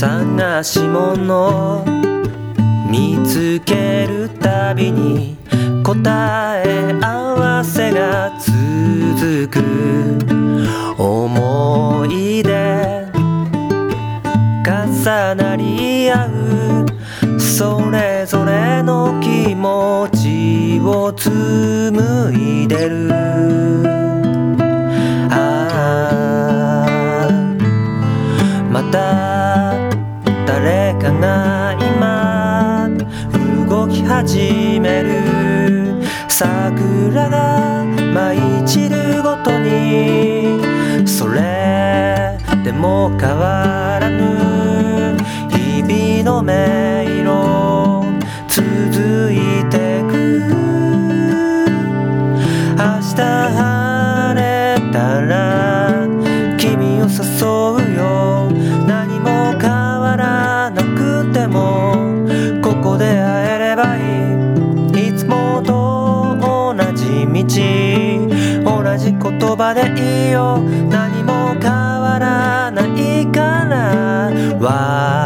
探し物。見つけるたびに答え合わせが続く。思い出重なり合う。それぞれの気持ちを紡いでる。き始める桜が舞い散るごとにそれでも変わらぬ日々の迷路続いてく明日晴れたら君を誘うよ。何も変わらなくても葉でいいよ。何も変わらないから。